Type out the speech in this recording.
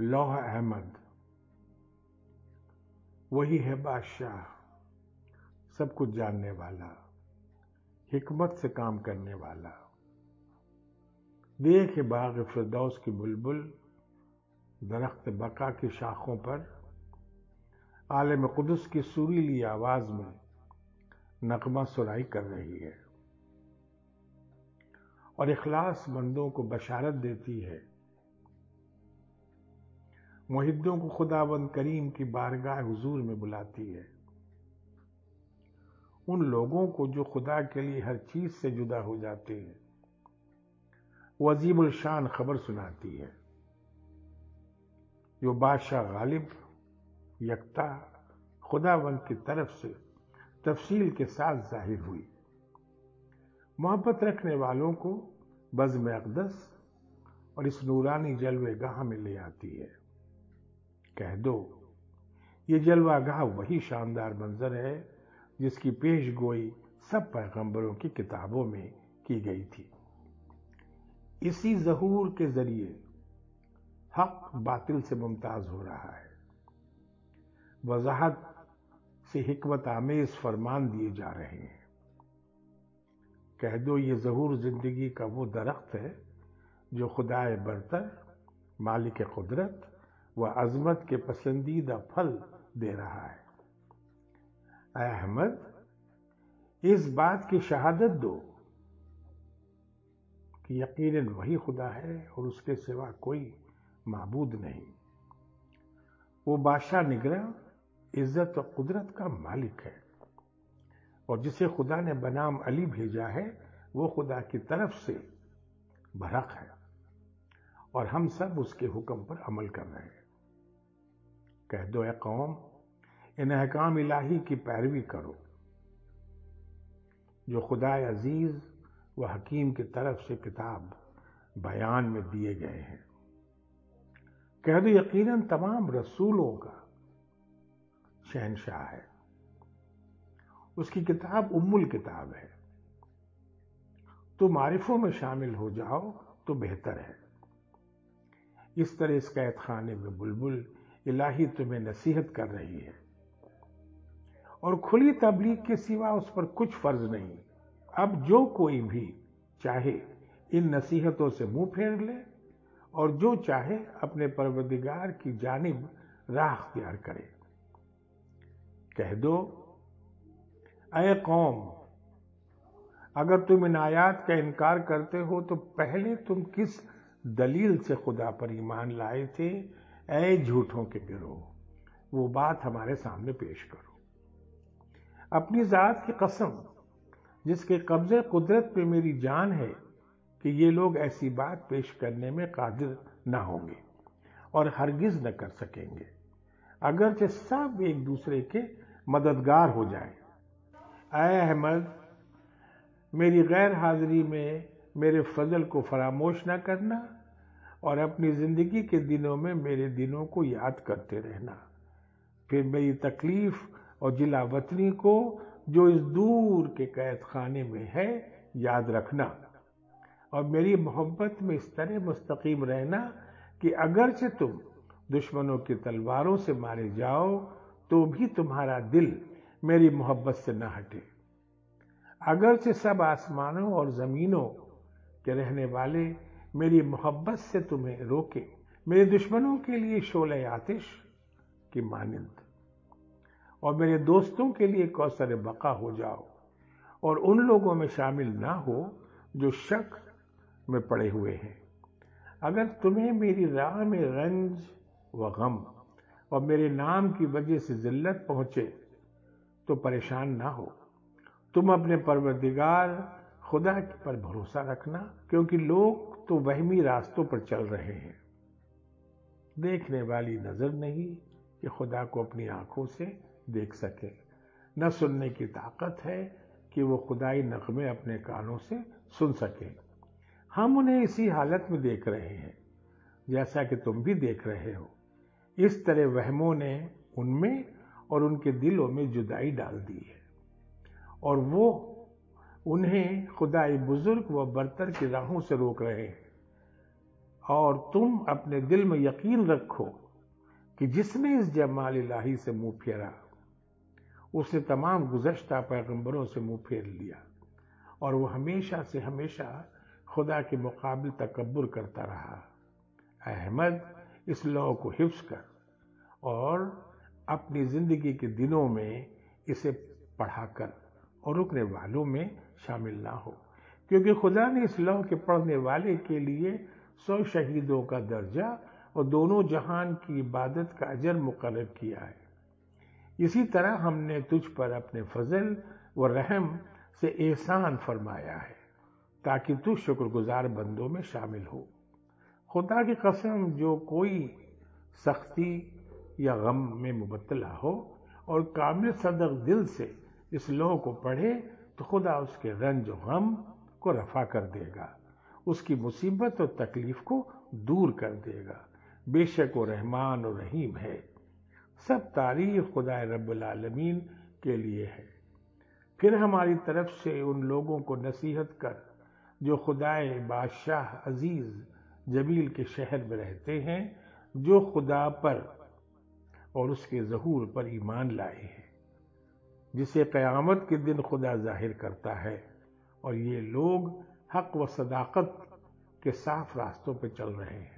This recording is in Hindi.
लौह अहमद वही है बादशाह, सब कुछ जानने वाला, हिकमत से काम करने वाला। देख बाग फिरदौस की बुलबुल, दरख्त बका की शाखों पर, आलम कुदस की सुरीली आवाज़ में नकमा सुराई कर रही है। और इखलास मंदों को बशारत देती है मुहिद्दों को खुदाबंद करीम की बारगाह हुजूर में बुलाती है। उन लोगों को जो खुदा के लिए हर चीज़ से जुदा हो जाते हैं। वो अजीबुल शान खबर सुनाती है। जो बादशाह गालिब, यकता, खुदाबंद की तरफ़ से तफसील के साथ ज़ाहिर हुई। मोहब्बत रखने वालों को बज़म अकदस और इस नूरानी जलवे गाह में ले आती है। कह दो। ये जलवागाह वही शानदार मंजर है जिसकी पेश गोई सब पैगंबरों की किताबों में की गई थी। इसी जहूर के ज़रिए हक बातिल से मुमताज़ हो रहा है। वजाहत से हिकमत आमेज फरमान दिए जा रहे हैं। कह दो ये जहूर ज़िंदगी का वो दरख्त है जो खुदाए बरतर, मालिक कुदरत व अजमत के पसंदीदा फल दे रहा है। अहमद, इस बात की शहादत दो कि यकीनन वही खुदा है और उसके सिवा कोई महबूद नहीं। वो बादशाह निगरा इज़्ज़त और कुदरत का मालिक है और जिसे खुदा ने बनाम अली भेजा है, वो खुदा की तरफ़ से भरक है और हम सब उसके हुक्म पर अमल कर रहे हैं। कह दो ए कौम, इन अहकाम इलाही की पैरवी करो, जो खुदा अज़ीज़ व हकीम की तरफ़ से किताब बयान में दिए गए हैं। कह दो, यकीनन तमाम रसूलों का शहनशाह है। उसकी किताब उम्मुल किताब है। तो मारिफों में शामिल हो जाओ तो बेहतर है। इस तरह इस कैद खाने में बुलबुल इलाही तुम्हें नसीहत कर रही है। और खुली तबलीग के सिवा उस पर कुछ फ़र्ज़ नहीं। अब जो कोई भी चाहे, इन नसीहतों से मुँह फेर ले और जो चाहे, अपने परवदिगार की जानिब राह अख्तियार करे। कह दो अय कौम, अगर तुम इन आयात का इनकार करते हो तो पहले तुम किस दलील से खुदा पर ईमान लाए थे ऐ झूठों के गिरोह, वो बात हमारे सामने पेश करो। अपनी जात की कसम, जिसके कब्जे कुदरत पे मेरी जान है कि ये लोग ऐसी बात पेश करने में कादिर न होंगे और हरगिज न कर सकेंगे। अगरचे सब एक दूसरे के मददगार हो जाए। अय अहमद, मेरी गैर हाजिरी में मेरे फजल को फरामोश न करना। और अपनी ज़िंदगी के दिनों में मेरे दिनों को याद करते रहना। फिर मेरी तकलीफ़ और जिला वतनी को, जो इस दूर के कैद खाने में है, याद रखना। और मेरी मोहब्बत में इस तरह मुस्तकीम रहना कि अगरचे तुम दुश्मनों की तलवारों से मारे जाओ तो भी तुम्हारा दिल मेरी मोहब्बत से न हटे। अगरचे सब आसमानों और जमीनों के रहने वाले मेरी मोहब्बत से तुम्हें रोके, मेरे दुश्मनों के लिए शोले आतिश की मानंद। और मेरे दोस्तों के लिए कौसर बका हो जाओ, और उन लोगों में शामिल ना हो जो शक में पड़े हुए हैं। अगर तुम्हें मेरी राह में रंज व गम और मेरे नाम की वजह से जिल्लत पहुँचे तो परेशान ना हो। तुम अपने परवरदिगार खुदा पर भरोसा रखना, क्योंकि लोग तो वहमी रास्तों पर चल रहे हैं। देखने वाली नज़र नहीं कि खुदा को अपनी आँखों से देख सके। न सुनने की ताकत है कि वो खुदाई नगमे अपने कानों से सुन सके। हम उन्हें इसी हालत में देख रहे हैं, जैसा कि तुम भी देख रहे हो। इस तरह वहमों ने उनमें और उनके दिलों में जुदाई डाल दी है। और वो उन्हें खुदाई बुज़ुर्ग व बर्तर की राहों से रोक रहे। हैं और तुम अपने दिल में यकीन रखो कि जिसने इस जमाल इलाही से मुँह फेरा, उसने तमाम गुजश्ता पैगंबरों से मुँह फेर लिया और वो हमेशा से हमेशा खुदा के मुकाबले तकबर करता रहा। अहमद इस लौ को हिफ्स कर और अपनी ज़िंदगी के दिनों में इसे पढ़ाकर और रुकने वालों में शामिल ना हो। क्योंकि खुदा ने इस लौ के पढ़ने वाले के लिए सौ शहीदों का दर्जा और दोनों जहान की इबादत का अजर मुकर किया है। इसी तरह हमने तुझ पर अपने फजल व रहम से एहसान फरमाया है, ताकि तू शुक्रगुजार बंदों में शामिल हो। खुदा की कसम, जो कोई सख्ती या गम में मुबतला हो और कामिल सदक दिल से इस लोह को पढ़े तो खुदा उसके रंज गम को रफा कर देगा। उसकी मुसीबत और तकलीफ़ को दूर कर देगा। बेशक वो रहमान और रहीम है। सब तारीफ़ खुदा रबालमीन के लिए है। फिर हमारी तरफ़ से उन लोगों को नसीहत कर, जो खुदाए बादशाह अज़ीज़ जमील के शहर में रहते हैं, जो खुदा पर और उसके जहूर पर ईमान लाए हैं। जिसे क़यामत के दिन खुदा ज़ाहिर करता है। और ये लोग हक व सदाकत के साफ़ रास्तों पर चल रहे हैं।